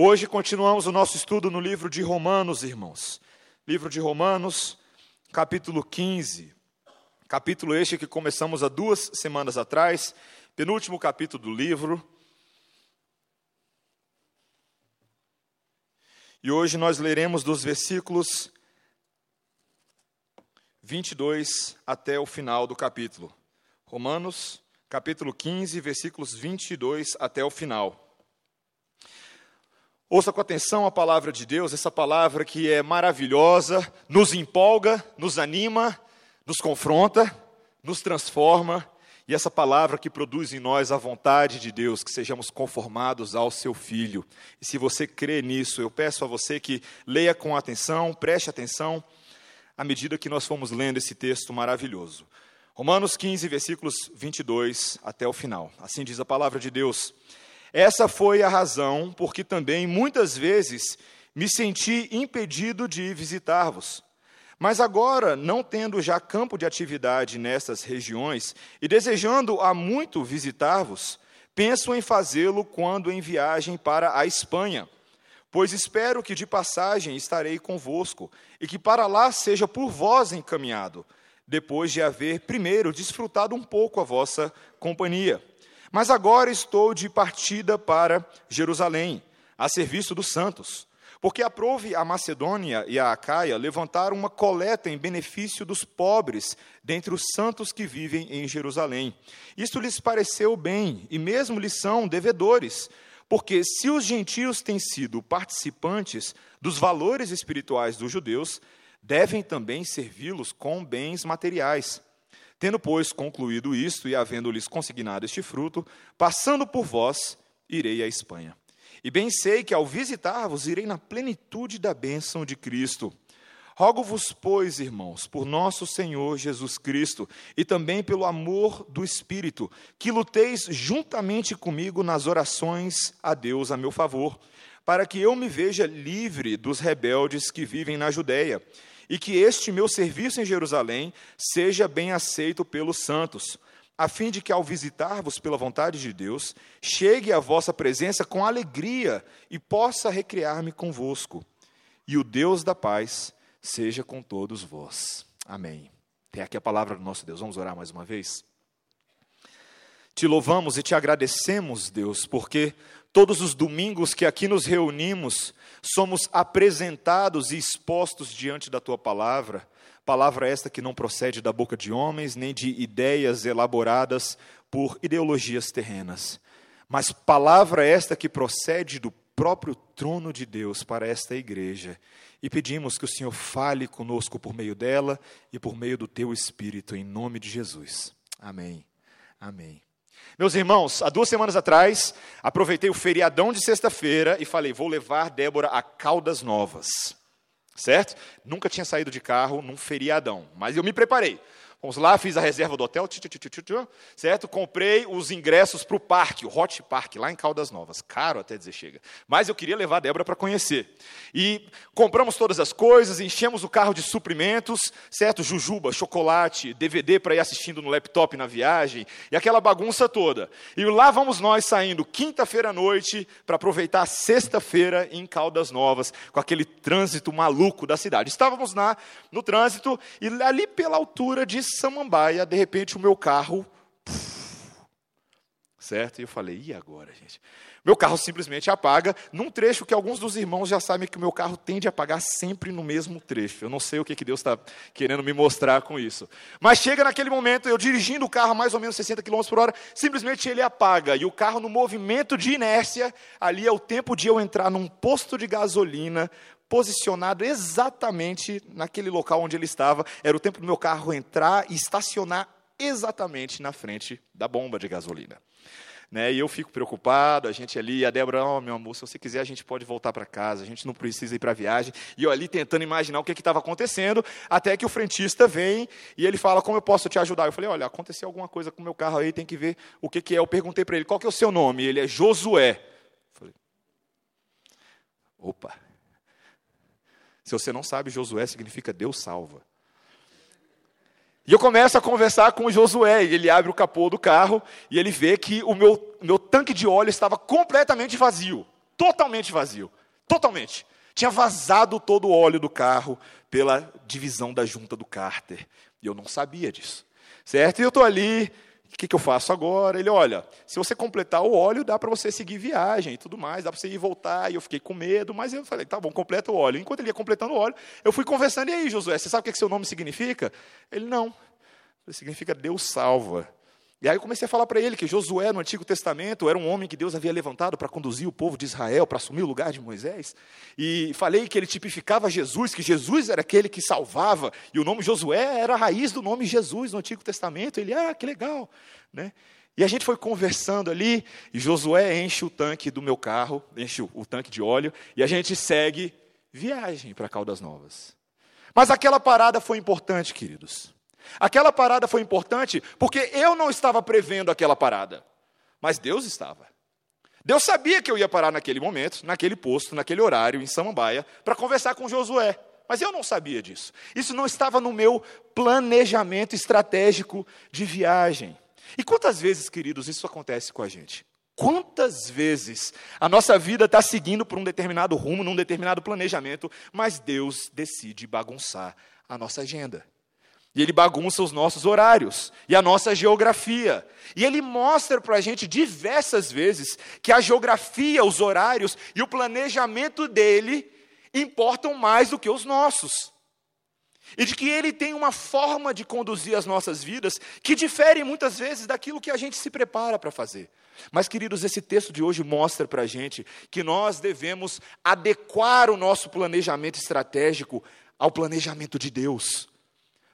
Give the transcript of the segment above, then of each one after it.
Hoje continuamos o nosso estudo no livro de Romanos, irmãos. Livro de Romanos, capítulo 15. Capítulo este que começamos há duas semanas atrás, penúltimo capítulo do livro. E hoje nós leremos dos versículos 22 até o final do capítulo. Romanos, capítulo 15, versículos 22 até o final. Ouça com atenção a palavra de Deus, essa palavra que é maravilhosa, nos empolga, nos anima, nos confronta, nos transforma, e essa palavra que produz em nós a vontade de Deus, que sejamos conformados ao seu Filho. E se você crê nisso, eu peço a você que leia com atenção, preste atenção, à medida que nós fomos lendo esse texto maravilhoso. Romanos 15, versículos 22 até o final. Assim diz a palavra de Deus. Essa foi a razão porque também muitas vezes me senti impedido de visitar-vos. Mas agora, não tendo já campo de atividade nessas regiões e desejando há muito visitar-vos, penso em fazê-lo quando em viagem para a Espanha, pois espero que de passagem estarei convosco e que para lá seja por vós encaminhado, depois de haver primeiro desfrutado um pouco a vossa companhia. Mas agora estou de partida para Jerusalém, a serviço dos santos, porque aprove a Macedônia e a Acaia levantar uma coleta em benefício dos pobres dentre os santos que vivem em Jerusalém. Isto lhes pareceu bem, e mesmo lhes são devedores, porque se os gentios têm sido participantes dos valores espirituais dos judeus, devem também servi-los com bens materiais. Tendo, pois, concluído isto e havendo-lhes consignado este fruto, passando por vós, irei à Espanha. E bem sei que ao visitar-vos irei na plenitude da bênção de Cristo. Rogo-vos, pois, irmãos, por nosso Senhor Jesus Cristo e também pelo amor do Espírito, que luteis juntamente comigo nas orações a Deus a meu favor, para que eu me veja livre dos rebeldes que vivem na Judéia e que este meu serviço em Jerusalém seja bem aceito pelos santos, a fim de que, ao visitar-vos pela vontade de Deus, chegue à vossa presença com alegria e possa recriar-me convosco. E o Deus da paz seja com todos vós. Amém. Tem aqui a palavra do nosso Deus. Vamos orar mais uma vez? Te louvamos e te agradecemos, Deus, porque todos os domingos que aqui nos reunimos, somos apresentados e expostos diante da tua palavra, palavra esta que não procede da boca de homens, nem de ideias elaboradas por ideologias terrenas, mas palavra esta que procede do próprio trono de Deus para esta igreja. E pedimos que o Senhor fale conosco por meio dela e por meio do teu Espírito, em nome de Jesus. Amém. Amém. Meus irmãos, há duas semanas atrás, aproveitei o feriadão de sexta-feira e falei: vou levar Débora a Caldas Novas. Certo? Nunca tinha saído de carro num feriadão, mas eu me preparei. Vamos lá, fiz a reserva do hotel, certo? Comprei os ingressos para o parque, o Hot Park, lá em Caldas Novas. Caro até dizer chega. Mas eu queria levar a Débora para conhecer. E compramos todas as coisas, enchemos o carro de suprimentos, certo? Jujuba, chocolate, DVD para ir assistindo no laptop na viagem, e aquela bagunça toda. E lá vamos nós saindo quinta-feira à noite para aproveitar sexta-feira em Caldas Novas, com aquele trânsito maluco da cidade. Estávamos lá no trânsito e ali pela altura de Samambaia, de repente o meu carro. certo? E eu falei, e agora, gente? Meu carro simplesmente apaga num trecho que alguns dos irmãos já sabem que o meu carro tende a apagar sempre no mesmo trecho. Eu não sei o que, que Deus está querendo me mostrar com isso. Mas chega naquele momento, eu dirigindo o carro a mais ou menos 60 km por hora, simplesmente ele apaga. E o carro, no movimento de inércia, ali é o tempo de eu entrar num posto de gasolina posicionado exatamente naquele local onde ele estava. Era o tempo do meu carro entrar e estacionar exatamente na frente da bomba de gasolina. Né? E eu fico preocupado, a gente ali, a Débora, oh, meu amor, se você quiser a gente pode voltar para casa, a gente não precisa ir para a viagem. E eu ali tentando imaginar o que estava acontecendo, até que o frentista vem e ele fala, como eu posso te ajudar? Eu falei, olha, aconteceu alguma coisa com o meu carro aí, tem que ver o que, que é. Eu perguntei para ele, qual que é o seu nome? Ele é Josué. Eu falei, opa, se você não sabe, Josué significa Deus salva. E eu começo a conversar com o Josué, e ele abre o capô do carro e ele vê que o meu, meu tanque de óleo estava completamente vazio. totalmente vazio. Totalmente. Tinha vazado todo o óleo do carro pela divisão da junta do cárter. E eu não sabia disso. Certo? E eu estou ali, que, que, eu faço agora? Ele, olha, se você completar o óleo, dá para você seguir viagem e tudo mais, dá para você ir e voltar. E eu fiquei com medo, mas eu falei, tá bom, completa o óleo. Enquanto ele ia completando o óleo, eu fui conversando, e aí, Josué, você sabe o que, que seu nome significa? Ele, não. Significa Deus salva. E aí eu comecei a falar para ele que Josué, no Antigo Testamento, era um homem que Deus havia levantado para conduzir o povo de Israel, para assumir o lugar de Moisés. E falei que ele tipificava Jesus, que Jesus era aquele que salvava, e o nome Josué era a raiz do nome Jesus no Antigo Testamento. Ele, ah, que legal. Né? E a gente foi conversando ali, e Josué enche o tanque do meu carro, enche o tanque de óleo, e a gente segue viagem para Caldas Novas. Mas aquela parada foi importante, queridos. Aquela parada foi importante porque eu não estava prevendo aquela parada, mas Deus estava. Deus sabia que eu ia parar naquele momento, naquele posto, naquele horário, em Samambaia, para conversar com Josué. Mas eu não sabia disso. Isso não estava no meu planejamento estratégico de viagem. E quantas vezes, queridos, isso acontece com a gente? Quantas vezes a nossa vida está seguindo por um determinado rumo, num determinado planejamento, mas Deus decide bagunçar a nossa agenda. E ele bagunça os nossos horários e a nossa geografia. E ele mostra para a gente diversas vezes que a geografia, os horários e o planejamento dele importam mais do que os nossos. E de que ele tem uma forma de conduzir as nossas vidas que difere muitas vezes daquilo que a gente se prepara para fazer. Mas, queridos, esse texto de hoje mostra para a gente que nós devemos adequar o nosso planejamento estratégico ao planejamento de Deus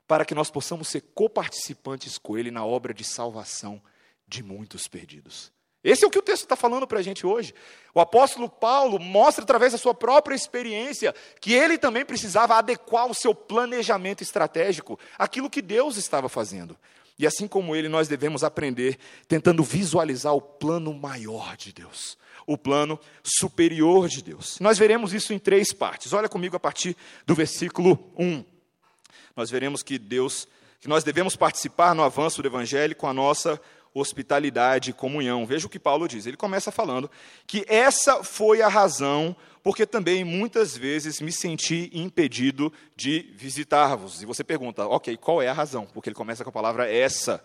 para que nós possamos ser coparticipantes com Ele na obra de salvação de muitos perdidos. Esse é o que o texto está falando para a gente hoje. O apóstolo Paulo mostra através da sua própria experiência que ele também precisava adequar o seu planejamento estratégico àquilo que Deus estava fazendo. E assim como ele, nós devemos aprender tentando visualizar o plano maior de Deus, o plano superior de Deus. Nós veremos isso em três partes. Olha comigo a partir do versículo 1 nós veremos que Deus, que nós devemos participar no avanço do evangelho com a nossa hospitalidade e comunhão. Veja o que Paulo diz. Ele começa falando que essa foi a razão porque também muitas vezes me senti impedido de visitar-vos. E você pergunta, ok, qual é a razão? Porque ele começa com a palavra essa.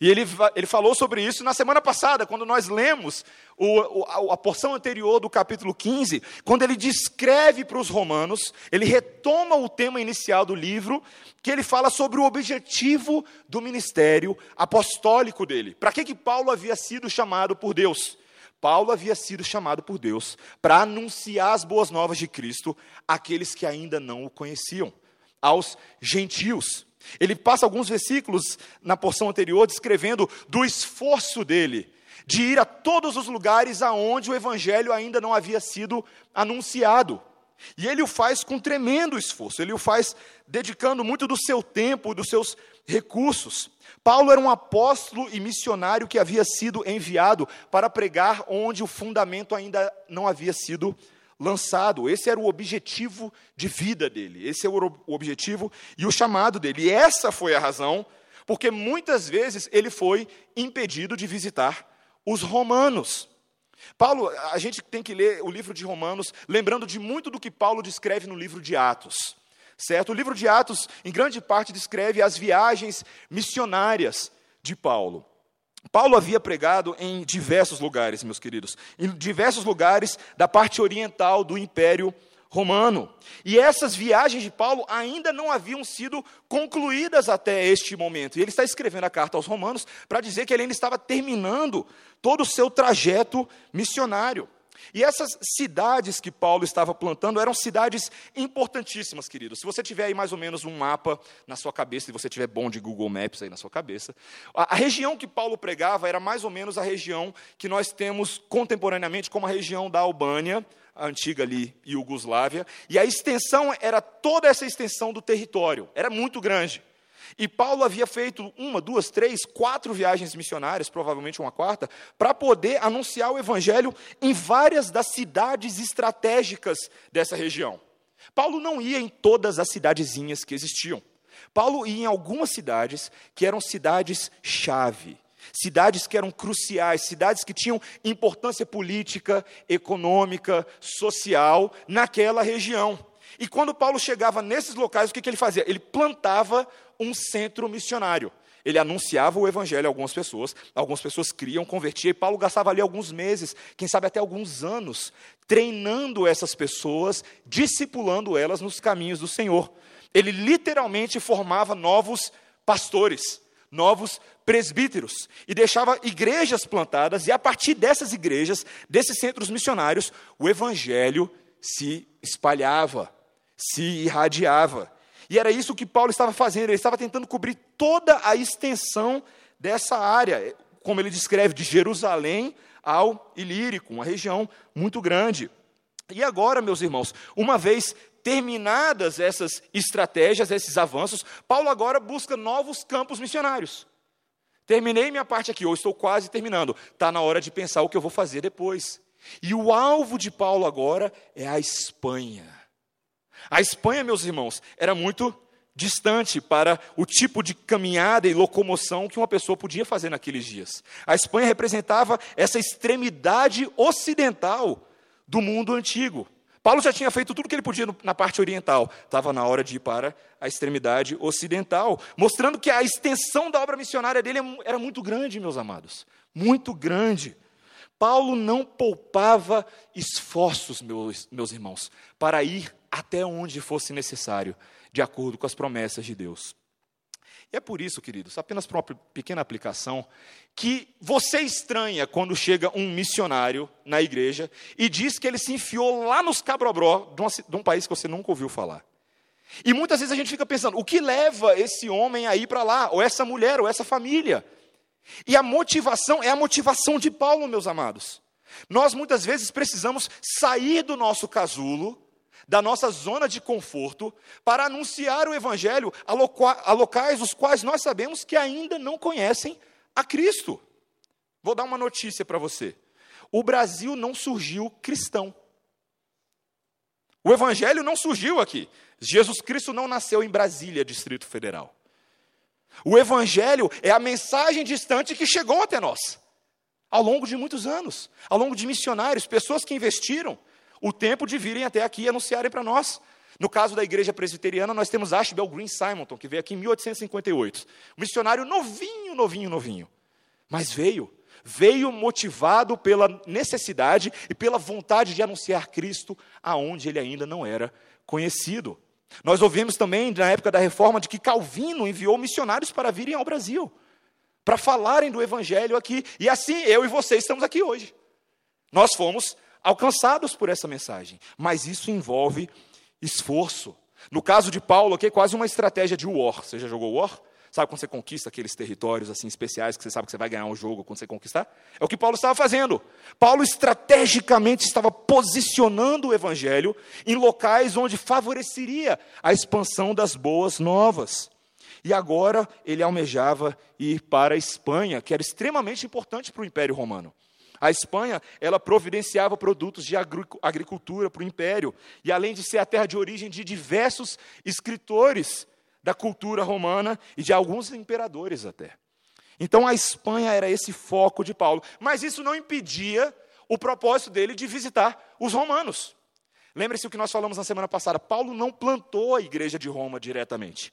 E ele, ele falou sobre isso na semana passada, quando nós lemos o, o, a porção anterior do capítulo 15, quando ele descreve para os romanos, ele retoma o tema inicial do livro, que ele fala sobre o objetivo do ministério apostólico dele. Para que, que Paulo havia sido chamado por Deus? Paulo havia sido chamado por Deus para anunciar as boas novas de Cristo àqueles que ainda não o conheciam, aos gentios. Ele passa alguns versículos na porção anterior descrevendo do esforço dele de ir a todos os lugares aonde o evangelho ainda não havia sido anunciado. E ele o faz com tremendo esforço, ele o faz dedicando muito do seu tempo, dos seus recursos. Paulo era um apóstolo e missionário que havia sido enviado para pregar onde o fundamento ainda não havia sido lançado. Esse era o objetivo de vida dele, esse era o objetivo e o chamado dele. E essa foi a razão porque muitas vezes ele foi impedido de visitar os romanos. Paulo, a gente tem que ler o livro de Romanos, lembrando de muito do que Paulo descreve no livro de Atos. Certo? O livro de Atos, em grande parte, descreve as viagens missionárias de Paulo. Paulo havia pregado em diversos lugares, meus queridos, em diversos lugares da parte oriental do Império Romano. E essas viagens de Paulo ainda não haviam sido concluídas até este momento. E ele está escrevendo a carta aos Romanos para dizer que ele ainda estava terminando todo o seu trajeto missionário. E essas cidades que Paulo estava plantando eram cidades importantíssimas, queridos. Se você tiver aí mais ou menos um mapa na sua cabeça, se você tiver bom de Google Maps aí na sua cabeça, a, a região que Paulo pregava era mais ou menos a região que nós temos contemporaneamente como a região da Albânia, a antiga ali Iugoslávia, e a extensão era toda essa extensão do território, era muito grande. E Paulo havia feito uma, duas, três, quatro viagens missionárias, provavelmente uma quarta, para poder anunciar o evangelho em várias das cidades estratégicas dessa região. Paulo não ia em todas as cidadezinhas que existiam. Paulo ia em algumas cidades que eram cidades-chave, Cidades que eram cruciais, cidades que tinham importância política, econômica, social naquela região. E quando Paulo chegava nesses locais, o que, que ele fazia? Ele plantava um centro missionário. Ele anunciava o evangelho a algumas pessoas, algumas pessoas criam, convertiam, e Paulo gastava ali alguns meses, quem sabe até alguns anos, treinando essas pessoas, discipulando elas nos caminhos do Senhor. Ele literalmente formava novos pastores, novos presbíteros, e deixava igrejas plantadas, e a partir dessas igrejas, desses centros missionários, o evangelho se espalhava, se irradiava. E era isso que Paulo estava fazendo, ele estava tentando cobrir toda a extensão dessa área, como ele descreve, de Jerusalém ao Ilírico, uma região muito grande. E agora, meus irmãos, uma vez terminadas essas estratégias, esses avanços, Paulo agora busca novos campos missionários. Terminei minha parte aqui, ou estou quase terminando. Está na hora de pensar o que eu vou fazer depois. E o alvo de Paulo agora é a Espanha. A Espanha, meus irmãos, era muito distante para o tipo de caminhada e locomoção que uma pessoa podia fazer naqueles dias. A Espanha representava essa extremidade ocidental do mundo antigo. Paulo já tinha feito tudo o que ele podia na parte oriental, estava na hora de ir para a extremidade ocidental, mostrando que a extensão da obra missionária dele era muito grande, meus amados, muito grande. Paulo não poupava esforços, meus, meus irmãos, para ir até onde fosse necessário, de acordo com as promessas de Deus. E é por isso, queridos, apenas para uma pequena aplicação, que você estranha quando chega um missionário na igreja e diz que ele se enfiou lá nos cabrobró de, de um país que você nunca ouviu falar. E muitas vezes a gente fica pensando, o que leva esse homem a ir para lá, ou essa mulher, ou essa família? E a motivação é a motivação de Paulo, meus amados. Nós muitas vezes precisamos sair do nosso casulo da nossa zona de conforto para anunciar o Evangelho a locais os quais nós sabemos que ainda não conhecem a Cristo. Vou dar uma notícia para você. O Brasil não surgiu cristão. O Evangelho não surgiu aqui. Jesus Cristo não nasceu em Brasília, Distrito Federal. O Evangelho é a mensagem distante que chegou até nós, ao longo de muitos anos, ao longo de missionários, pessoas que investiram, o tempo de virem até aqui e anunciarem para nós. No caso da igreja presbiteriana, nós temos Ashbel Green Simonton, que veio aqui em 1858. Um missionário novinho, novinho, novinho. Mas veio. Veio motivado pela necessidade e pela vontade de anunciar Cristo aonde ele ainda não era conhecido. Nós ouvimos também, na época da reforma, de que Calvino enviou missionários para virem ao Brasil, para falarem do Evangelho aqui. E assim eu e você estamos aqui hoje. Nós fomos alcançados por essa mensagem. Mas isso envolve esforço. No caso de Paulo, aqui é quase uma estratégia de war. Você já jogou war? Sabe quando você conquista aqueles territórios assim especiais que você sabe que você vai ganhar um jogo quando você conquistar? É o que Paulo estava fazendo. Paulo estrategicamente estava posicionando o evangelho em locais onde favoreceria a expansão das boas novas. E agora ele almejava ir para a Espanha, que era extremamente importante para o Império Romano. A Espanha, ela providenciava produtos de agricultura para o império, e além de ser a terra de origem de diversos escritores da cultura romana e de alguns imperadores até. Então a Espanha era esse foco de Paulo, mas isso não impedia o propósito dele de visitar os romanos. Lembre-se o que nós falamos na semana passada: Paulo não plantou a igreja de Roma diretamente.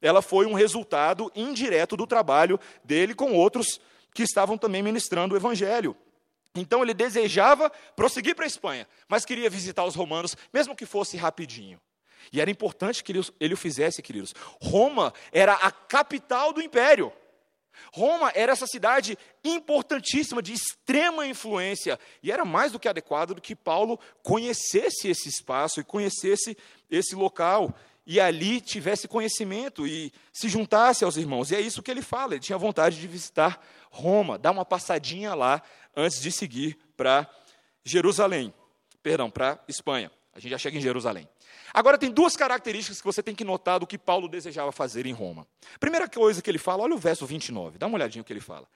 Ela foi um resultado indireto do trabalho dele com outros que estavam também ministrando o evangelho. Então ele desejava prosseguir para a Espanha, mas queria visitar os romanos, mesmo que fosse rapidinho. E era importante que ele, o fizesse, queridos. Roma era a capital do império. Roma era essa cidade importantíssima, de extrema influência, e era mais do que adequado do que Paulo conhecesse esse espaço e conhecesse esse local, e ali tivesse conhecimento e se juntasse aos irmãos. E é isso que ele fala, ele tinha vontade de visitar Roma, dar uma passadinha lá antes de seguir para Jerusalém. Perdão, para Espanha. A gente já chega em Jerusalém. Agora, tem duas características que você tem que notar do que Paulo desejava fazer em Roma. Primeira coisa que ele fala, olha o verso 29, dá uma olhadinha no que ele fala.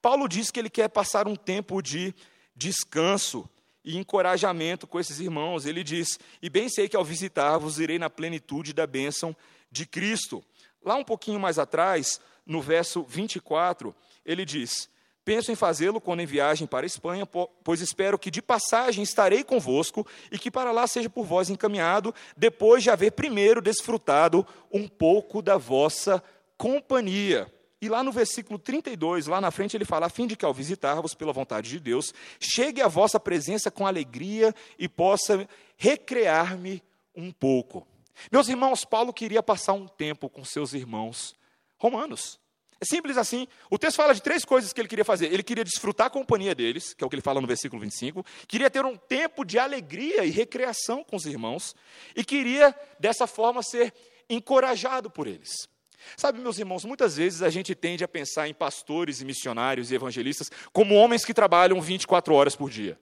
Paulo diz que ele quer passar um tempo de descanso e encorajamento com esses irmãos. Ele diz: E bem sei que ao visitar-vos irei na plenitude da bênção de Cristo. Lá um pouquinho mais atrás, no verso 24, ele diz: Penso em fazê-lo quando em viagem para a Espanha, pois espero que de passagem estarei convosco e que para lá seja por vós encaminhado, depois de haver primeiro desfrutado um pouco da vossa companhia. E lá no versículo 32, lá na frente, ele fala: a fim de que ao visitar-vos pela vontade de Deus, chegue a vossa presença com alegria e possa recrear-me um pouco. Meus irmãos, Paulo queria passar um tempo com seus irmãos romanos. É simples assim. O texto fala de três coisas que ele queria fazer. Ele queria desfrutar a companhia deles, que é o que ele fala no versículo 25. Queria ter um tempo de alegria e recreação com os irmãos. E queria, dessa forma, ser encorajado por eles. Sabe, meus irmãos, muitas vezes a gente tende a pensar em pastores e missionários e evangelistas como homens que trabalham 24 horas por dia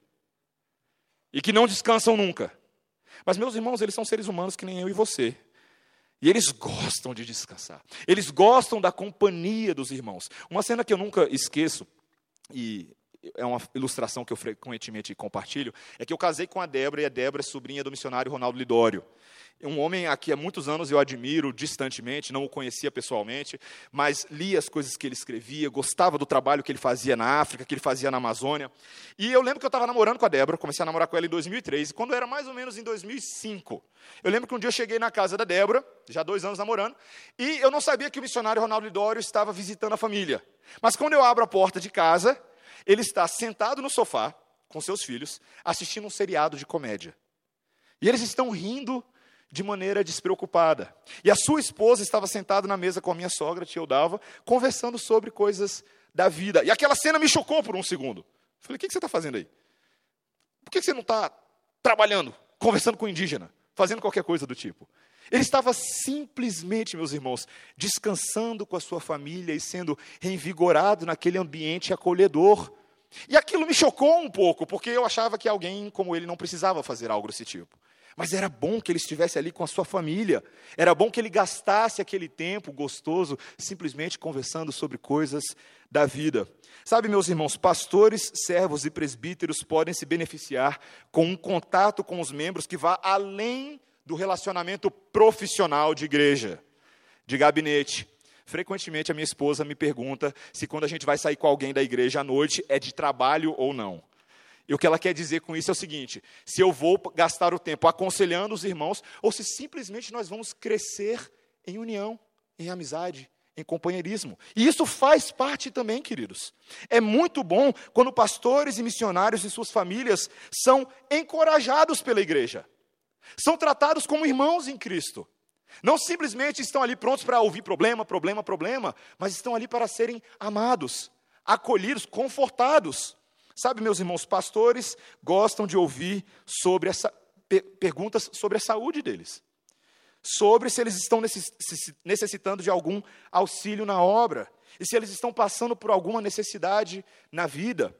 e que não descansam nunca. Mas, meus irmãos, eles são seres humanos que nem eu e você. E eles gostam de descansar. Eles gostam da companhia dos irmãos. Uma cena que eu nunca esqueço, e é uma ilustração que eu frequentemente compartilho, é que eu casei com a Débora, e a Débora é sobrinha do missionário Ronaldo Lidório. Um homem aqui há muitos anos eu admiro distantemente, não o conhecia pessoalmente, mas li as coisas que ele escrevia, gostava do trabalho que ele fazia na África, que ele fazia na Amazônia. E eu lembro que eu estava namorando com a Débora, comecei a namorar com ela em 2003, e quando era mais ou menos em 2005, eu lembro que um dia eu cheguei na casa da Débora, já dois anos namorando, e eu não sabia que o missionário Ronaldo Lidório estava visitando a família. Mas quando eu abro a porta de casa, ele está sentado no sofá com seus filhos, assistindo um seriado de comédia. E eles estão rindo de maneira despreocupada. E a sua esposa estava sentada na mesa com a minha sogra, tia Eudalva, conversando sobre coisas da vida. E aquela cena me chocou por um segundo. Falei, o que você está fazendo aí? Por que você não está trabalhando, conversando com indígena, fazendo qualquer coisa do tipo? Ele estava simplesmente, meus irmãos, descansando com a sua família e sendo reinvigorado naquele ambiente acolhedor. E aquilo me chocou um pouco, porque eu achava que alguém como ele não precisava fazer algo desse tipo. Mas era bom que ele estivesse ali com a sua família. Era bom que ele gastasse aquele tempo gostoso simplesmente conversando sobre coisas da vida. Sabe, meus irmãos, pastores, servos e presbíteros podem se beneficiar com um contato com os membros que vá além do relacionamento profissional de igreja, de gabinete. Frequentemente a minha esposa me pergunta se quando a gente vai sair com alguém da igreja à noite é de trabalho ou não. E o que ela quer dizer com isso é o seguinte: se eu vou gastar o tempo aconselhando os irmãos, ou se simplesmente nós vamos crescer em união, em amizade, em companheirismo. E isso faz parte também, queridos. É muito bom quando pastores e missionários e suas famílias são encorajados pela igreja, são tratados como irmãos em Cristo. Não simplesmente estão ali prontos para ouvir problema, problema, problema, mas estão ali para serem amados, acolhidos, confortados. Sabe, meus irmãos, pastores gostam de ouvir sobre essa perguntas sobre a saúde deles. Sobre se eles estão necessitando de algum auxílio na obra, e se eles estão passando por alguma necessidade na vida,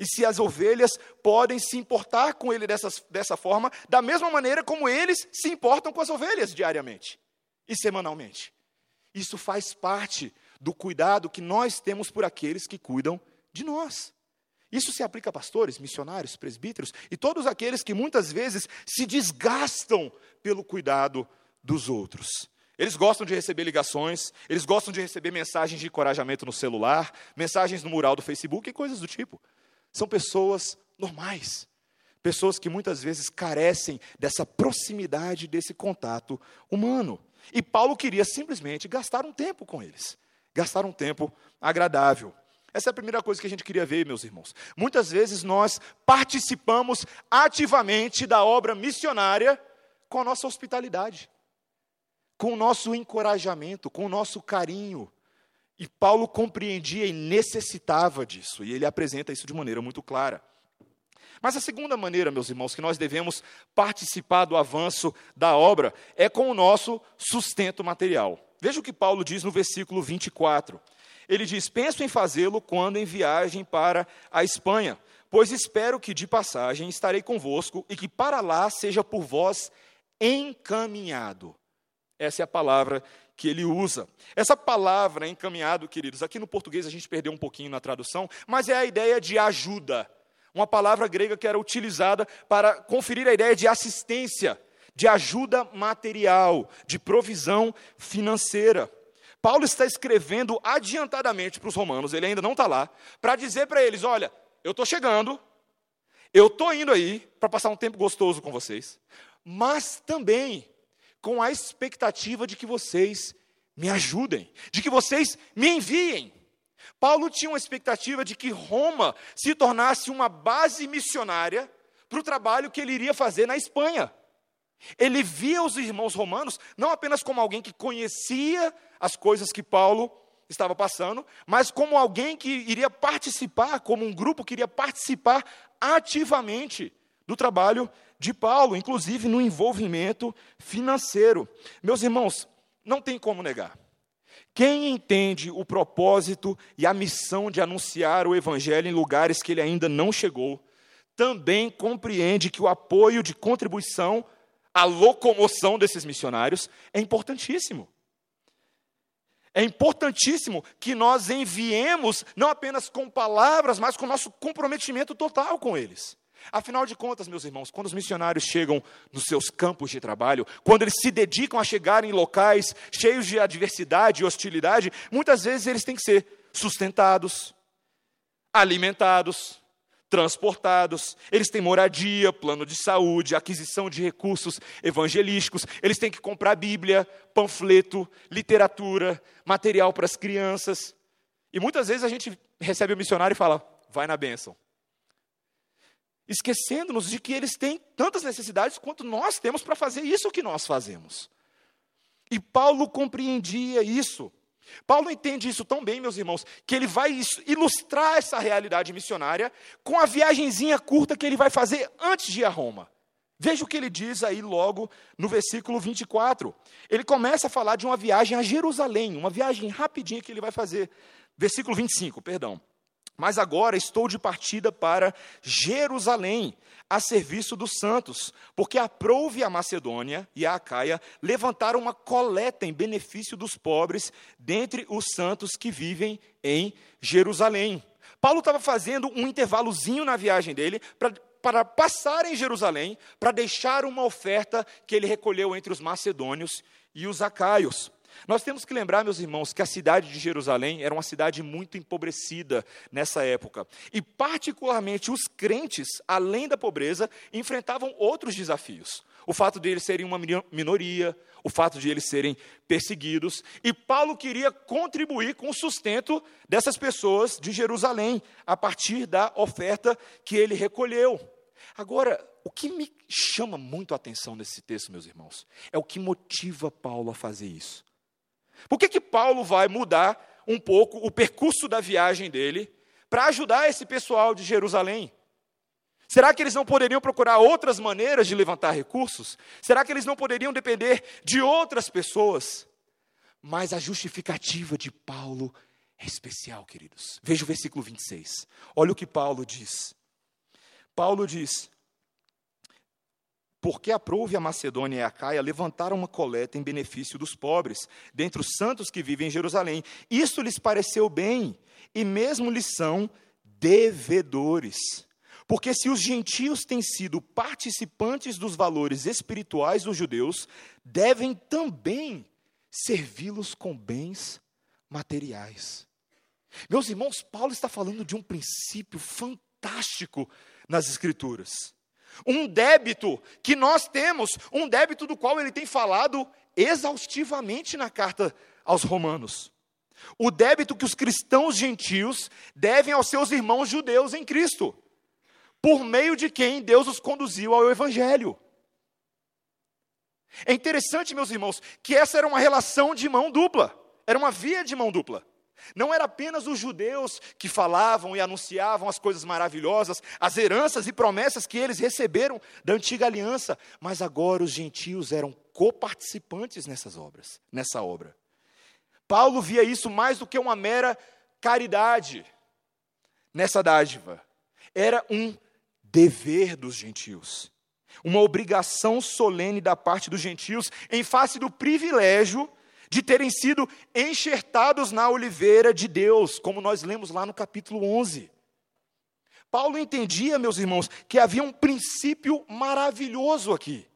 e se as ovelhas podem se importar com ele dessa, dessa forma, da mesma maneira como eles se importam com as ovelhas diariamente e semanalmente. Isso faz parte do cuidado que nós temos por aqueles que cuidam de nós. Isso se aplica a pastores, missionários, presbíteros e todos aqueles que muitas vezes se desgastam pelo cuidado dos outros. Eles gostam de receber ligações, eles gostam de receber mensagens de encorajamento no celular, mensagens no mural do Facebook e coisas do tipo. São pessoas normais, pessoas que muitas vezes carecem dessa proximidade, desse contato humano. E Paulo queria simplesmente gastar um tempo com eles, gastar um tempo agradável. Essa é a primeira coisa que a gente queria ver, meus irmãos. Muitas vezes nós participamos ativamente da obra missionária com a nossa hospitalidade, com o nosso encorajamento, com o nosso carinho. E Paulo compreendia e necessitava disso, e ele apresenta isso de maneira muito clara. Mas a segunda maneira, meus irmãos, que nós devemos participar do avanço da obra é com o nosso sustento material. Veja o que Paulo diz no versículo 24. Ele diz: Penso em fazê-lo quando em viagem para a Espanha, pois espero que de passagem estarei convosco e que para lá seja por vós encaminhado. Essa é a palavra que ele usa. Essa palavra encaminhado, queridos, aqui no português a gente perdeu um pouquinho na tradução, mas é a ideia de ajuda. Uma palavra grega que era utilizada para conferir a ideia de assistência, de ajuda material, de provisão financeira. Paulo está escrevendo adiantadamente para os romanos, ele ainda não está lá, para dizer para eles: olha, eu estou chegando, eu estou indo aí para passar um tempo gostoso com vocês, mas também com a expectativa de que vocês me ajudem, de que vocês me enviem. Paulo tinha uma expectativa de que Roma se tornasse uma base missionária para o trabalho que ele iria fazer na Espanha. Ele via os irmãos romanos não apenas como alguém que conhecia as coisas que Paulo estava passando, mas como alguém que iria participar, como um grupo que iria participar ativamente do trabalho de Paulo, inclusive no envolvimento financeiro. Meus irmãos, não tem como negar. Quem entende o propósito e a missão de anunciar o evangelho em lugares que ele ainda não chegou, também compreende que o apoio de contribuição à locomoção desses missionários é importantíssimo. É importantíssimo que nós enviemos, não apenas com palavras, mas com nosso comprometimento total com eles. Afinal de contas, meus irmãos, quando os missionários chegam nos seus campos de trabalho, quando eles se dedicam a chegar em locais cheios de adversidade e hostilidade, muitas vezes eles têm que ser sustentados, alimentados, transportados, eles têm moradia, plano de saúde, aquisição de recursos evangelísticos, eles têm que comprar Bíblia, panfleto, literatura, material para as crianças. E muitas vezes a gente recebe o missionário e fala: vai na bênção esquecendo-nos de que eles têm tantas necessidades quanto nós temos para fazer isso que nós fazemos. E Paulo compreendia isso. Paulo entende isso tão bem, meus irmãos, que ele vai ilustrar essa realidade missionária com a viagenzinha curta que ele vai fazer antes de ir a Roma. Veja o que ele diz aí logo no versículo 24. Ele começa a falar de uma viagem a Jerusalém, uma viagem rapidinha que ele vai fazer. Versículo 25, perdão. Mas agora estou de partida para Jerusalém, a serviço dos santos, porque aprouve a Macedônia e a Acaia levantaram uma coleta em benefício dos pobres dentre os santos que vivem em Jerusalém. Paulo estava fazendo um intervalozinho na viagem dele para para passar em Jerusalém, para deixar uma oferta que ele recolheu entre os macedônios e os acaios. Nós temos que lembrar, meus irmãos, que a cidade de Jerusalém era uma cidade muito empobrecida nessa época. E, particularmente, os crentes, além da pobreza, enfrentavam outros desafios. O fato de eles serem uma minoria, o fato de eles serem perseguidos. E Paulo queria contribuir com o sustento dessas pessoas de Jerusalém, a partir da oferta que ele recolheu. Agora, o que me chama muito a atenção nesse texto, meus irmãos, é o que motiva Paulo a fazer isso. Por que, que Paulo vai mudar um pouco o percurso da viagem dele para ajudar esse pessoal de Jerusalém? Será que eles não poderiam procurar outras maneiras de levantar recursos? Será que eles não poderiam depender de outras pessoas? Mas a justificativa de Paulo é especial, queridos. Veja o versículo 26. Olha o que Paulo diz. Paulo diz: porque aprove a Macedônia e a Caia levantaram uma coleta em benefício dos pobres, dentre os santos que vivem em Jerusalém. Isso lhes pareceu bem, e mesmo lhes são devedores. Porque se os gentios têm sido participantes dos valores espirituais dos judeus, devem também servi-los com bens materiais. Meus irmãos, Paulo está falando de um princípio fantástico nas Escrituras um débito que nós temos, um débito do qual ele tem falado exaustivamente na carta aos Romanos. O débito que os cristãos gentios devem aos seus irmãos judeus em Cristo, por meio de quem Deus os conduziu ao Evangelho. É interessante, meus irmãos, que essa era uma relação de mão dupla, era uma via de mão dupla. Não era apenas os judeus que falavam e anunciavam as coisas maravilhosas, as heranças e promessas que eles receberam da antiga aliança, mas agora os gentios eram coparticipantes nessas obras, nessa obra. Paulo via isso mais do que uma mera caridade nessa dádiva. Era um dever dos gentios, uma obrigação solene da parte dos gentios em face do privilégio de terem sido enxertados na oliveira de Deus, como nós lemos lá no capítulo 11. Paulo entendia, meus irmãos, que havia um princípio maravilhoso aqui.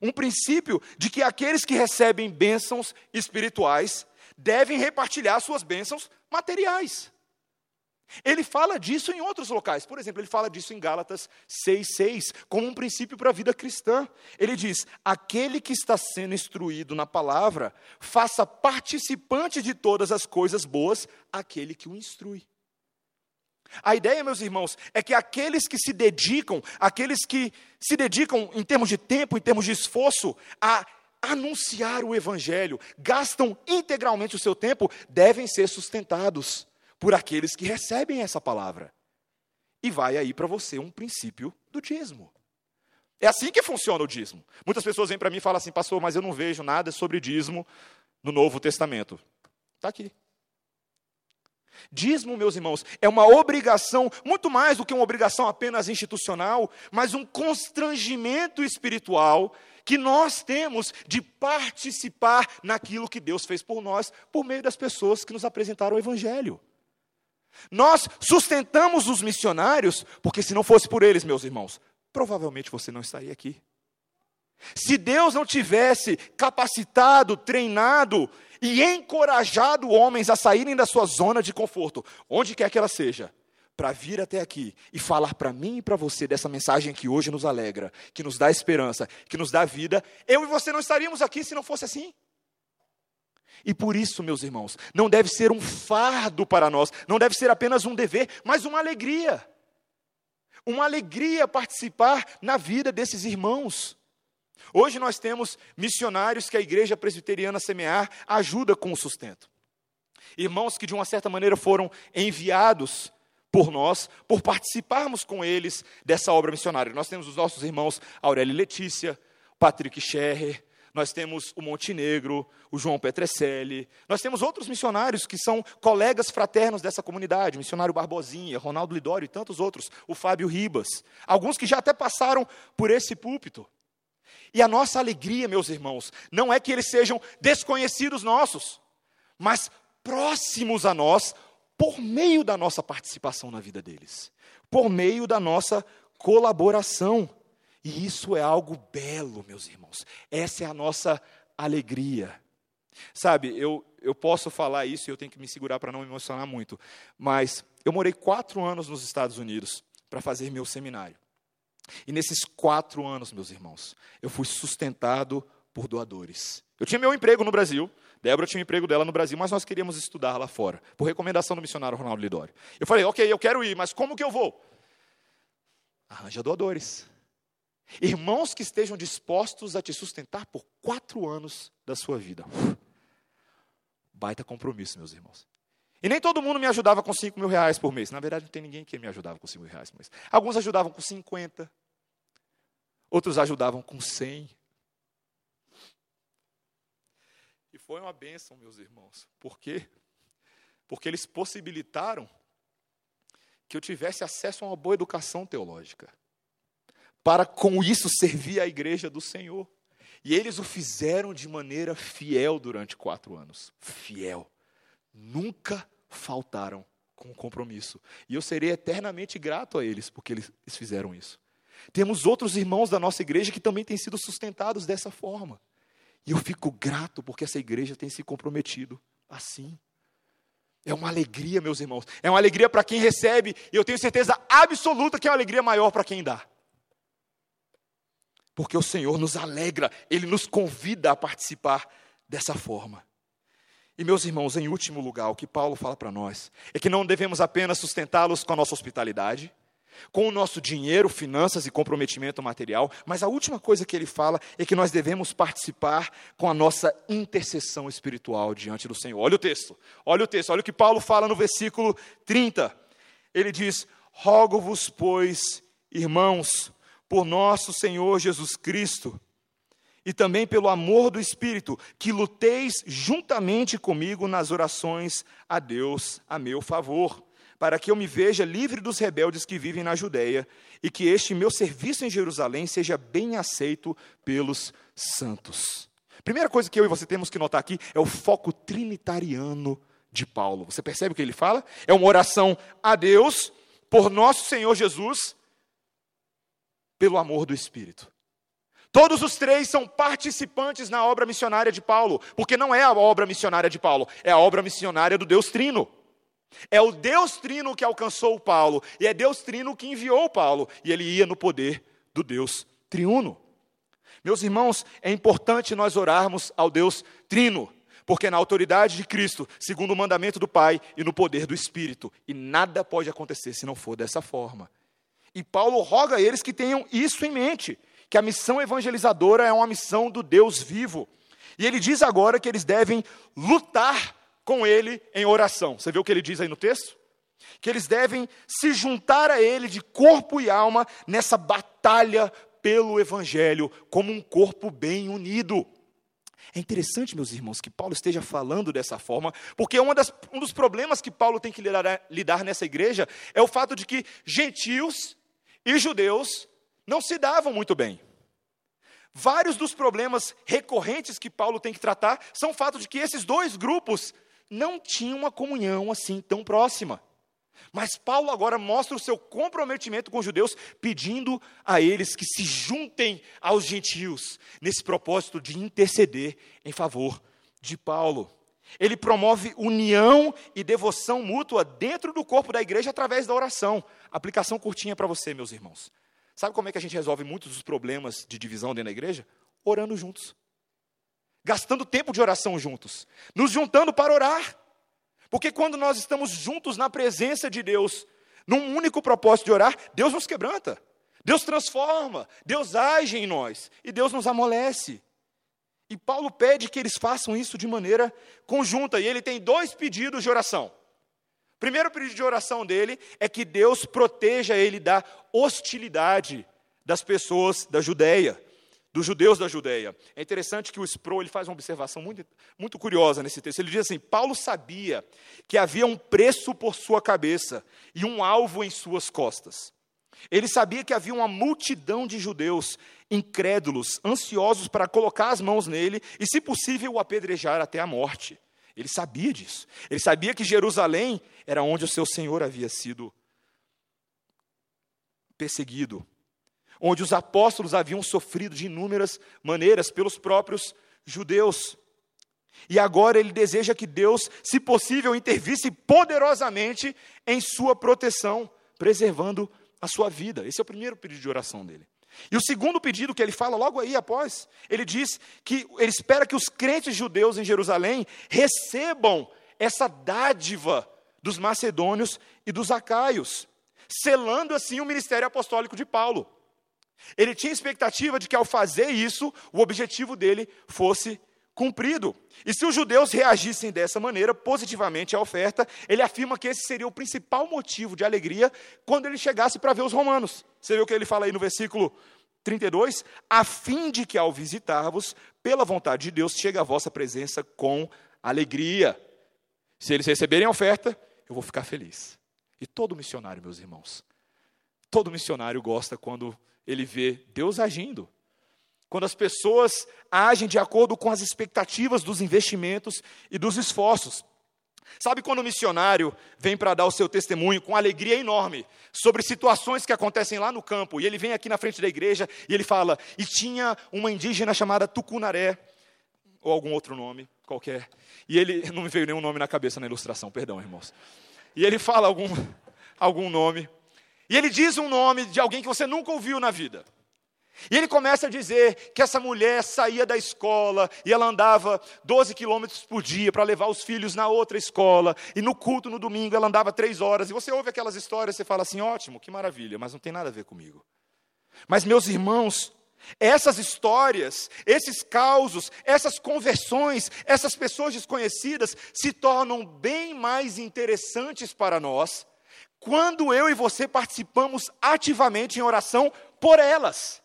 Um princípio de que aqueles que recebem bênçãos espirituais devem repartilhar suas bênçãos materiais. Ele fala disso em outros locais. Por exemplo, ele fala disso em Gálatas 6,6, como um princípio para a vida cristã. Ele diz: aquele que está sendo instruído na palavra, faça participante de todas as coisas boas aquele que o instrui. A ideia, meus irmãos, é que aqueles que se dedicam, aqueles que se dedicam em termos de tempo, em termos de esforço, a anunciar o Evangelho, gastam integralmente o seu tempo, devem ser sustentados por aqueles que recebem essa palavra. E vai aí para você um princípio do dízimo. É assim que funciona o dízimo. Muitas pessoas vêm para mim e falam assim, pastor, mas eu não vejo nada sobre dízimo no Novo Testamento. Está aqui. Dízimo, meus irmãos, é uma obrigação, muito mais do que uma obrigação apenas institucional, mas um constrangimento espiritual que nós temos de participar naquilo que Deus fez por nós, por meio das pessoas que nos apresentaram o Evangelho. Nós sustentamos os missionários, porque se não fosse por eles, meus irmãos, provavelmente você não estaria aqui. Se Deus não tivesse capacitado, treinado e encorajado homens a saírem da sua zona de conforto, onde quer que ela seja, para vir até aqui e falar para mim e para você dessa mensagem que hoje nos alegra, que nos dá esperança, que nos dá vida, eu e você não estaríamos aqui se não fosse assim. E por isso, meus irmãos, não deve ser um fardo para nós, não deve ser apenas um dever, mas uma alegria. Uma alegria participar na vida desses irmãos. Hoje nós temos missionários que a igreja presbiteriana semear ajuda com o sustento. Irmãos que de uma certa maneira foram enviados por nós, por participarmos com eles dessa obra missionária. Nós temos os nossos irmãos Aurélio e Letícia, Patrick Scherrer, nós temos o Montenegro, o João Petrecelli, nós temos outros missionários que são colegas fraternos dessa comunidade, o missionário Barbosinha, Ronaldo Lidório e tantos outros, o Fábio Ribas, alguns que já até passaram por esse púlpito. E a nossa alegria, meus irmãos, não é que eles sejam desconhecidos nossos, mas próximos a nós por meio da nossa participação na vida deles, por meio da nossa colaboração. E isso é algo belo, meus irmãos. Essa é a nossa alegria. Sabe, eu, eu posso falar isso e eu tenho que me segurar para não me emocionar muito, mas eu morei quatro anos nos Estados Unidos para fazer meu seminário. E nesses quatro anos, meus irmãos, eu fui sustentado por doadores. Eu tinha meu emprego no Brasil, Débora tinha o emprego dela no Brasil, mas nós queríamos estudar lá fora, por recomendação do missionário Ronaldo Lidório. Eu falei, ok, eu quero ir, mas como que eu vou? Arranja doadores. Irmãos que estejam dispostos a te sustentar por quatro anos da sua vida. Baita compromisso, meus irmãos. E nem todo mundo me ajudava com cinco mil reais por mês. Na verdade, não tem ninguém que me ajudava com cinco mil reais por mês. Alguns ajudavam com 50. Outros ajudavam com 100. E foi uma bênção, meus irmãos. Por quê? Porque eles possibilitaram que eu tivesse acesso a uma boa educação teológica para com isso servir a igreja do Senhor. E eles o fizeram de maneira fiel durante quatro anos. Fiel. Nunca faltaram com o compromisso. E eu serei eternamente grato a eles, porque eles fizeram isso. Temos outros irmãos da nossa igreja que também têm sido sustentados dessa forma. E eu fico grato porque essa igreja tem se comprometido assim. É uma alegria, meus irmãos. É uma alegria para quem recebe, e eu tenho certeza absoluta que é uma alegria maior para quem dá. Porque o Senhor nos alegra, Ele nos convida a participar dessa forma. E, meus irmãos, em último lugar, o que Paulo fala para nós é que não devemos apenas sustentá-los com a nossa hospitalidade, com o nosso dinheiro, finanças e comprometimento material, mas a última coisa que ele fala é que nós devemos participar com a nossa intercessão espiritual diante do Senhor. Olha o texto, olha o texto, olha o que Paulo fala no versículo 30. Ele diz: Rogo-vos, pois, irmãos, por nosso Senhor Jesus Cristo, e também pelo amor do Espírito, que luteis juntamente comigo nas orações a Deus a meu favor, para que eu me veja livre dos rebeldes que vivem na Judéia, e que este meu serviço em Jerusalém seja bem aceito pelos santos. Primeira coisa que eu e você temos que notar aqui é o foco trinitariano de Paulo. Você percebe o que ele fala? É uma oração a Deus por nosso Senhor Jesus pelo amor do Espírito. Todos os três são participantes na obra missionária de Paulo, porque não é a obra missionária de Paulo, é a obra missionária do Deus Trino. É o Deus Trino que alcançou Paulo, e é Deus Trino que enviou Paulo, e ele ia no poder do Deus Triuno. Meus irmãos, é importante nós orarmos ao Deus Trino, porque na autoridade de Cristo, segundo o mandamento do Pai e no poder do Espírito, e nada pode acontecer se não for dessa forma. E Paulo roga a eles que tenham isso em mente, que a missão evangelizadora é uma missão do Deus vivo. E ele diz agora que eles devem lutar com ele em oração. Você vê o que ele diz aí no texto? Que eles devem se juntar a ele de corpo e alma nessa batalha pelo evangelho, como um corpo bem unido. É interessante, meus irmãos, que Paulo esteja falando dessa forma, porque das, um dos problemas que Paulo tem que lidar, lidar nessa igreja é o fato de que gentios e judeus não se davam muito bem. Vários dos problemas recorrentes que Paulo tem que tratar são o fato de que esses dois grupos não tinham uma comunhão assim tão próxima. Mas Paulo agora mostra o seu comprometimento com os judeus, pedindo a eles que se juntem aos gentios, nesse propósito de interceder em favor de Paulo. Ele promove união e devoção mútua dentro do corpo da igreja através da oração. Aplicação curtinha para você, meus irmãos. Sabe como é que a gente resolve muitos dos problemas de divisão dentro da igreja? Orando juntos. Gastando tempo de oração juntos. Nos juntando para orar. Porque quando nós estamos juntos na presença de Deus, num único propósito de orar, Deus nos quebranta. Deus transforma, Deus age em nós e Deus nos amolece. E Paulo pede que eles façam isso de maneira conjunta, e ele tem dois pedidos de oração primeiro pedido de oração dele é que Deus proteja ele da hostilidade das pessoas da Judéia, dos judeus da Judéia. É interessante que o Sproul ele faz uma observação muito, muito curiosa nesse texto. Ele diz assim: Paulo sabia que havia um preço por sua cabeça e um alvo em suas costas. Ele sabia que havia uma multidão de judeus incrédulos, ansiosos para colocar as mãos nele e, se possível, o apedrejar até a morte. Ele sabia disso. Ele sabia que Jerusalém era onde o seu Senhor havia sido perseguido, onde os apóstolos haviam sofrido de inúmeras maneiras pelos próprios judeus. E agora ele deseja que Deus, se possível, intervisse poderosamente em sua proteção, preservando a sua vida. Esse é o primeiro pedido de oração dele. E o segundo pedido que ele fala logo aí após, ele diz que ele espera que os crentes judeus em Jerusalém recebam essa dádiva dos macedônios e dos acaios, selando assim o ministério apostólico de Paulo. Ele tinha expectativa de que ao fazer isso, o objetivo dele fosse cumprido. E se os judeus reagissem dessa maneira, positivamente à oferta, ele afirma que esse seria o principal motivo de alegria quando ele chegasse para ver os romanos. Você viu o que ele fala aí no versículo 32? A fim de que ao visitar-vos, pela vontade de Deus, chegue a vossa presença com alegria. Se eles receberem a oferta, eu vou ficar feliz. E todo missionário, meus irmãos, todo missionário gosta quando ele vê Deus agindo. Quando as pessoas agem de acordo com as expectativas dos investimentos e dos esforços. Sabe quando o missionário vem para dar o seu testemunho com alegria enorme sobre situações que acontecem lá no campo, e ele vem aqui na frente da igreja e ele fala: e tinha uma indígena chamada Tucunaré, ou algum outro nome qualquer, e ele, não me veio nenhum nome na cabeça na ilustração, perdão, irmãos. E ele fala algum, algum nome, e ele diz um nome de alguém que você nunca ouviu na vida. E ele começa a dizer que essa mulher saía da escola e ela andava 12 quilômetros por dia para levar os filhos na outra escola. E no culto no domingo ela andava três horas. E você ouve aquelas histórias e fala assim: ótimo, que maravilha, mas não tem nada a ver comigo. Mas, meus irmãos, essas histórias, esses causos, essas conversões, essas pessoas desconhecidas se tornam bem mais interessantes para nós quando eu e você participamos ativamente em oração por elas.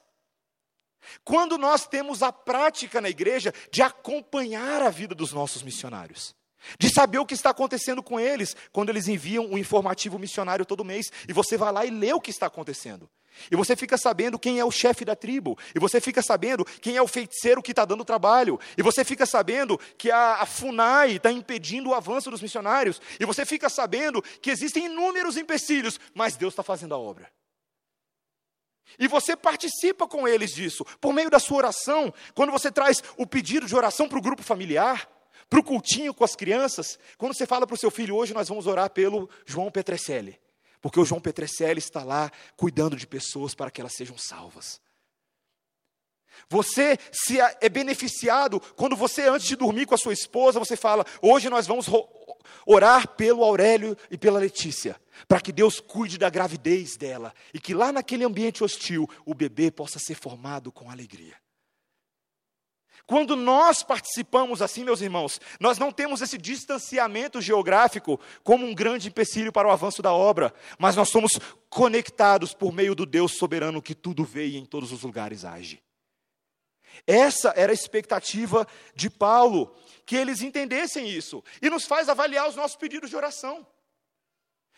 Quando nós temos a prática na igreja de acompanhar a vida dos nossos missionários, de saber o que está acontecendo com eles, quando eles enviam um informativo missionário todo mês, e você vai lá e lê o que está acontecendo. E você fica sabendo quem é o chefe da tribo. E você fica sabendo quem é o feiticeiro que está dando trabalho. E você fica sabendo que a, a FUNAI está impedindo o avanço dos missionários. E você fica sabendo que existem inúmeros empecilhos, mas Deus está fazendo a obra. E você participa com eles disso, por meio da sua oração, quando você traz o pedido de oração para o grupo familiar, para o cultinho com as crianças, quando você fala para o seu filho, hoje nós vamos orar pelo João Petrecelli, porque o João Petrecelli está lá cuidando de pessoas para que elas sejam salvas. Você se é beneficiado quando você, antes de dormir com a sua esposa, você fala: hoje nós vamos orar pelo Aurélio e pela Letícia, para que Deus cuide da gravidez dela e que lá naquele ambiente hostil o bebê possa ser formado com alegria. Quando nós participamos assim, meus irmãos, nós não temos esse distanciamento geográfico como um grande empecilho para o avanço da obra, mas nós somos conectados por meio do Deus soberano que tudo vê e em todos os lugares age. Essa era a expectativa de Paulo, que eles entendessem isso, e nos faz avaliar os nossos pedidos de oração.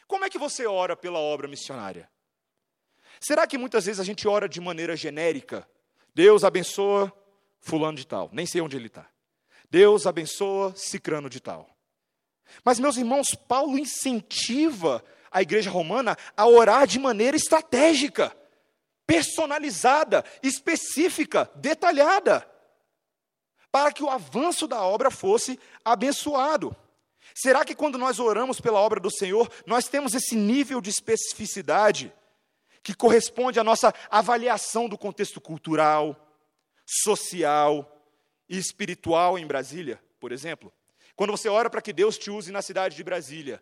Como é que você ora pela obra missionária? Será que muitas vezes a gente ora de maneira genérica? Deus abençoa fulano de tal, nem sei onde ele está. Deus abençoa cicrano de tal. Mas, meus irmãos, Paulo incentiva a igreja romana a orar de maneira estratégica personalizada, específica, detalhada, para que o avanço da obra fosse abençoado. Será que quando nós oramos pela obra do Senhor, nós temos esse nível de especificidade que corresponde à nossa avaliação do contexto cultural, social e espiritual em Brasília, por exemplo? Quando você ora para que Deus te use na cidade de Brasília,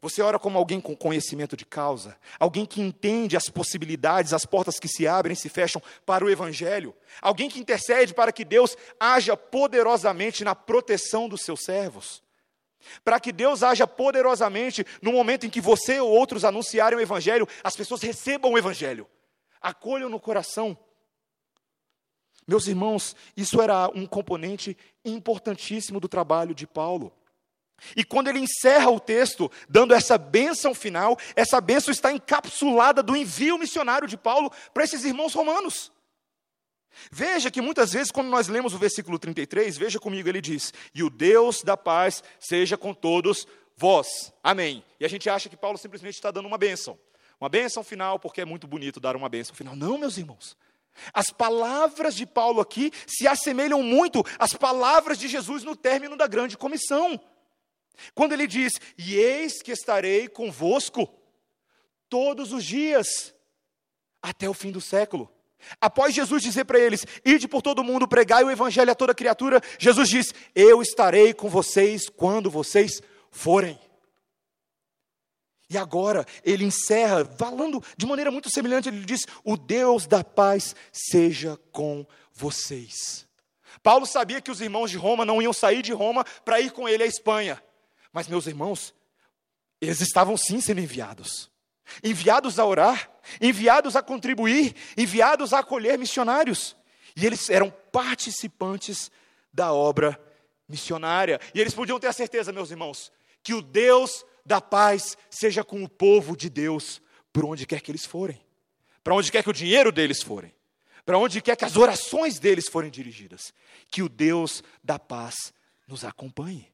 você ora como alguém com conhecimento de causa, alguém que entende as possibilidades, as portas que se abrem e se fecham para o Evangelho, alguém que intercede para que Deus haja poderosamente na proteção dos seus servos, para que Deus haja poderosamente no momento em que você ou outros anunciarem o Evangelho, as pessoas recebam o Evangelho, acolham no coração. Meus irmãos, isso era um componente importantíssimo do trabalho de Paulo. E quando ele encerra o texto, dando essa bênção final, essa bênção está encapsulada do envio missionário de Paulo para esses irmãos romanos. Veja que muitas vezes, quando nós lemos o versículo 33, veja comigo, ele diz: E o Deus da paz seja com todos vós. Amém. E a gente acha que Paulo simplesmente está dando uma bênção. Uma bênção final, porque é muito bonito dar uma bênção final. Não, meus irmãos. As palavras de Paulo aqui se assemelham muito às palavras de Jesus no término da grande comissão. Quando ele diz: E eis que estarei convosco todos os dias, até o fim do século. Após Jesus dizer para eles: Ide por todo mundo, pregai o evangelho a toda criatura, Jesus diz: Eu estarei com vocês quando vocês forem. E agora ele encerra, falando de maneira muito semelhante, ele diz: O Deus da paz seja com vocês. Paulo sabia que os irmãos de Roma não iam sair de Roma para ir com ele à Espanha. Mas, meus irmãos, eles estavam sim sendo enviados enviados a orar, enviados a contribuir, enviados a acolher missionários. E eles eram participantes da obra missionária. E eles podiam ter a certeza, meus irmãos, que o Deus da paz seja com o povo de Deus por onde quer que eles forem, para onde quer que o dinheiro deles forem, para onde quer que as orações deles forem dirigidas. Que o Deus da paz nos acompanhe.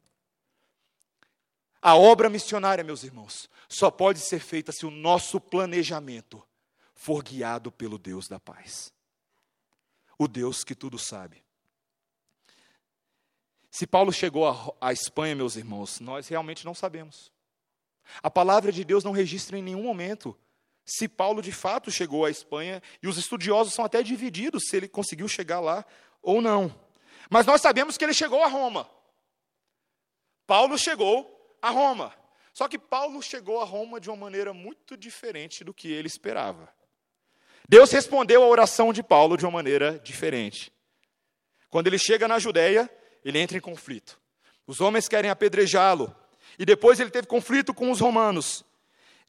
A obra missionária, meus irmãos, só pode ser feita se o nosso planejamento for guiado pelo Deus da paz. O Deus que tudo sabe. Se Paulo chegou à Espanha, meus irmãos, nós realmente não sabemos. A palavra de Deus não registra em nenhum momento se Paulo de fato chegou à Espanha, e os estudiosos são até divididos se ele conseguiu chegar lá ou não. Mas nós sabemos que ele chegou a Roma. Paulo chegou a Roma. Só que Paulo chegou a Roma de uma maneira muito diferente do que ele esperava. Deus respondeu à oração de Paulo de uma maneira diferente. Quando ele chega na Judéia, ele entra em conflito. Os homens querem apedrejá-lo. E depois ele teve conflito com os romanos.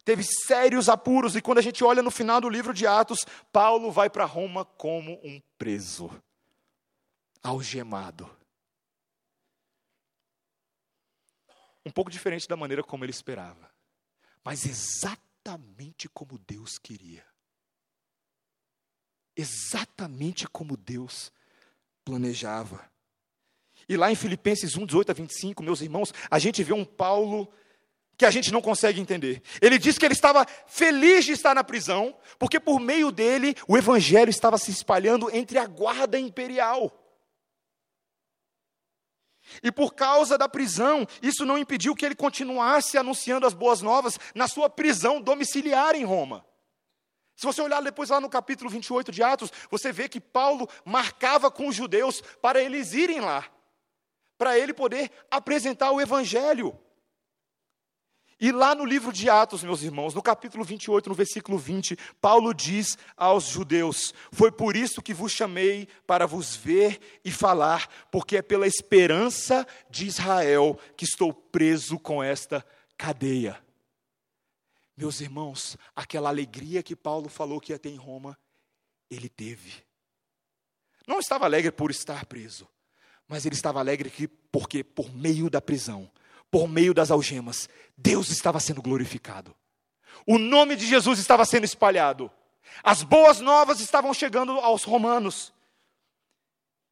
Teve sérios apuros. E quando a gente olha no final do livro de Atos, Paulo vai para Roma como um preso, algemado. Um pouco diferente da maneira como ele esperava, mas exatamente como Deus queria. Exatamente como Deus planejava. E lá em Filipenses 1, 18 a 25, meus irmãos, a gente vê um Paulo que a gente não consegue entender. Ele diz que ele estava feliz de estar na prisão, porque por meio dele o evangelho estava se espalhando entre a guarda imperial. E por causa da prisão, isso não impediu que ele continuasse anunciando as boas novas na sua prisão domiciliar em Roma. Se você olhar depois lá no capítulo 28 de Atos, você vê que Paulo marcava com os judeus para eles irem lá, para ele poder apresentar o evangelho. E lá no livro de Atos, meus irmãos, no capítulo 28, no versículo 20, Paulo diz aos judeus: Foi por isso que vos chamei para vos ver e falar, porque é pela esperança de Israel que estou preso com esta cadeia. Meus irmãos, aquela alegria que Paulo falou que ia ter em Roma, ele teve. Não estava alegre por estar preso, mas ele estava alegre porque, por meio da prisão, por meio das algemas, Deus estava sendo glorificado. O nome de Jesus estava sendo espalhado. As boas novas estavam chegando aos romanos.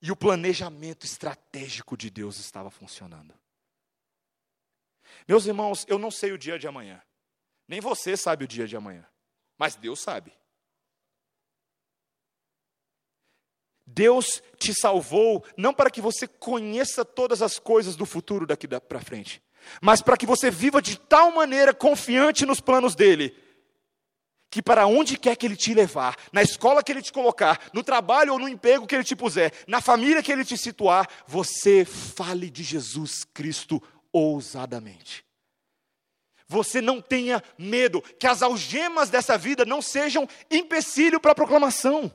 E o planejamento estratégico de Deus estava funcionando. Meus irmãos, eu não sei o dia de amanhã. Nem você sabe o dia de amanhã. Mas Deus sabe. Deus te salvou não para que você conheça todas as coisas do futuro daqui para frente, mas para que você viva de tal maneira confiante nos planos dele, que para onde quer que ele te levar, na escola que ele te colocar, no trabalho ou no emprego que ele te puser, na família que ele te situar, você fale de Jesus Cristo ousadamente. Você não tenha medo, que as algemas dessa vida não sejam empecilho para a proclamação.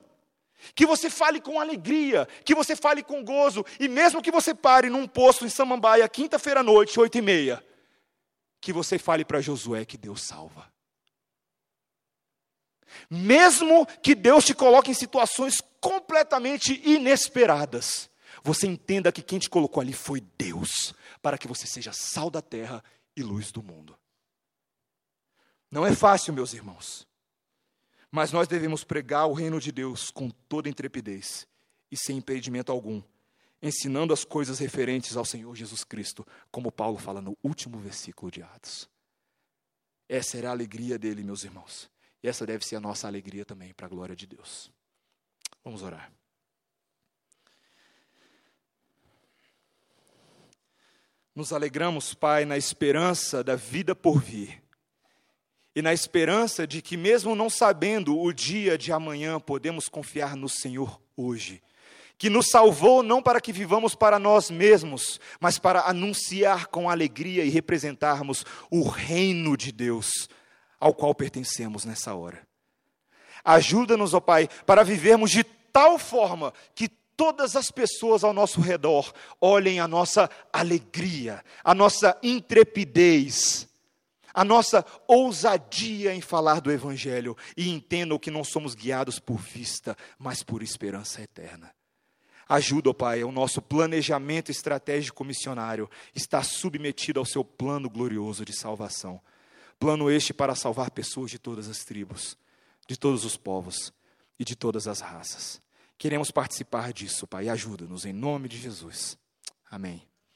Que você fale com alegria, que você fale com gozo, e mesmo que você pare num posto em Samambaia, quinta-feira à noite, oito e meia, que você fale para Josué que Deus salva. Mesmo que Deus te coloque em situações completamente inesperadas, você entenda que quem te colocou ali foi Deus, para que você seja sal da terra e luz do mundo. Não é fácil, meus irmãos. Mas nós devemos pregar o reino de Deus com toda intrepidez e sem impedimento algum, ensinando as coisas referentes ao Senhor Jesus Cristo, como Paulo fala no último versículo de Atos. Essa era a alegria dele, meus irmãos. E essa deve ser a nossa alegria também, para a glória de Deus. Vamos orar. Nos alegramos, Pai, na esperança da vida por vir e na esperança de que, mesmo não sabendo o dia de amanhã, podemos confiar no Senhor hoje. Que nos salvou não para que vivamos para nós mesmos, mas para anunciar com alegria e representarmos o reino de Deus ao qual pertencemos nessa hora. Ajuda-nos, ó Pai, para vivermos de tal forma que todas as pessoas ao nosso redor olhem a nossa alegria, a nossa intrepidez, a nossa ousadia em falar do Evangelho e entendam que não somos guiados por vista, mas por esperança eterna. Ajuda, ó Pai, o nosso planejamento estratégico missionário está submetido ao seu plano glorioso de salvação. Plano este para salvar pessoas de todas as tribos, de todos os povos e de todas as raças. Queremos participar disso, Pai. Ajuda-nos em nome de Jesus. Amém.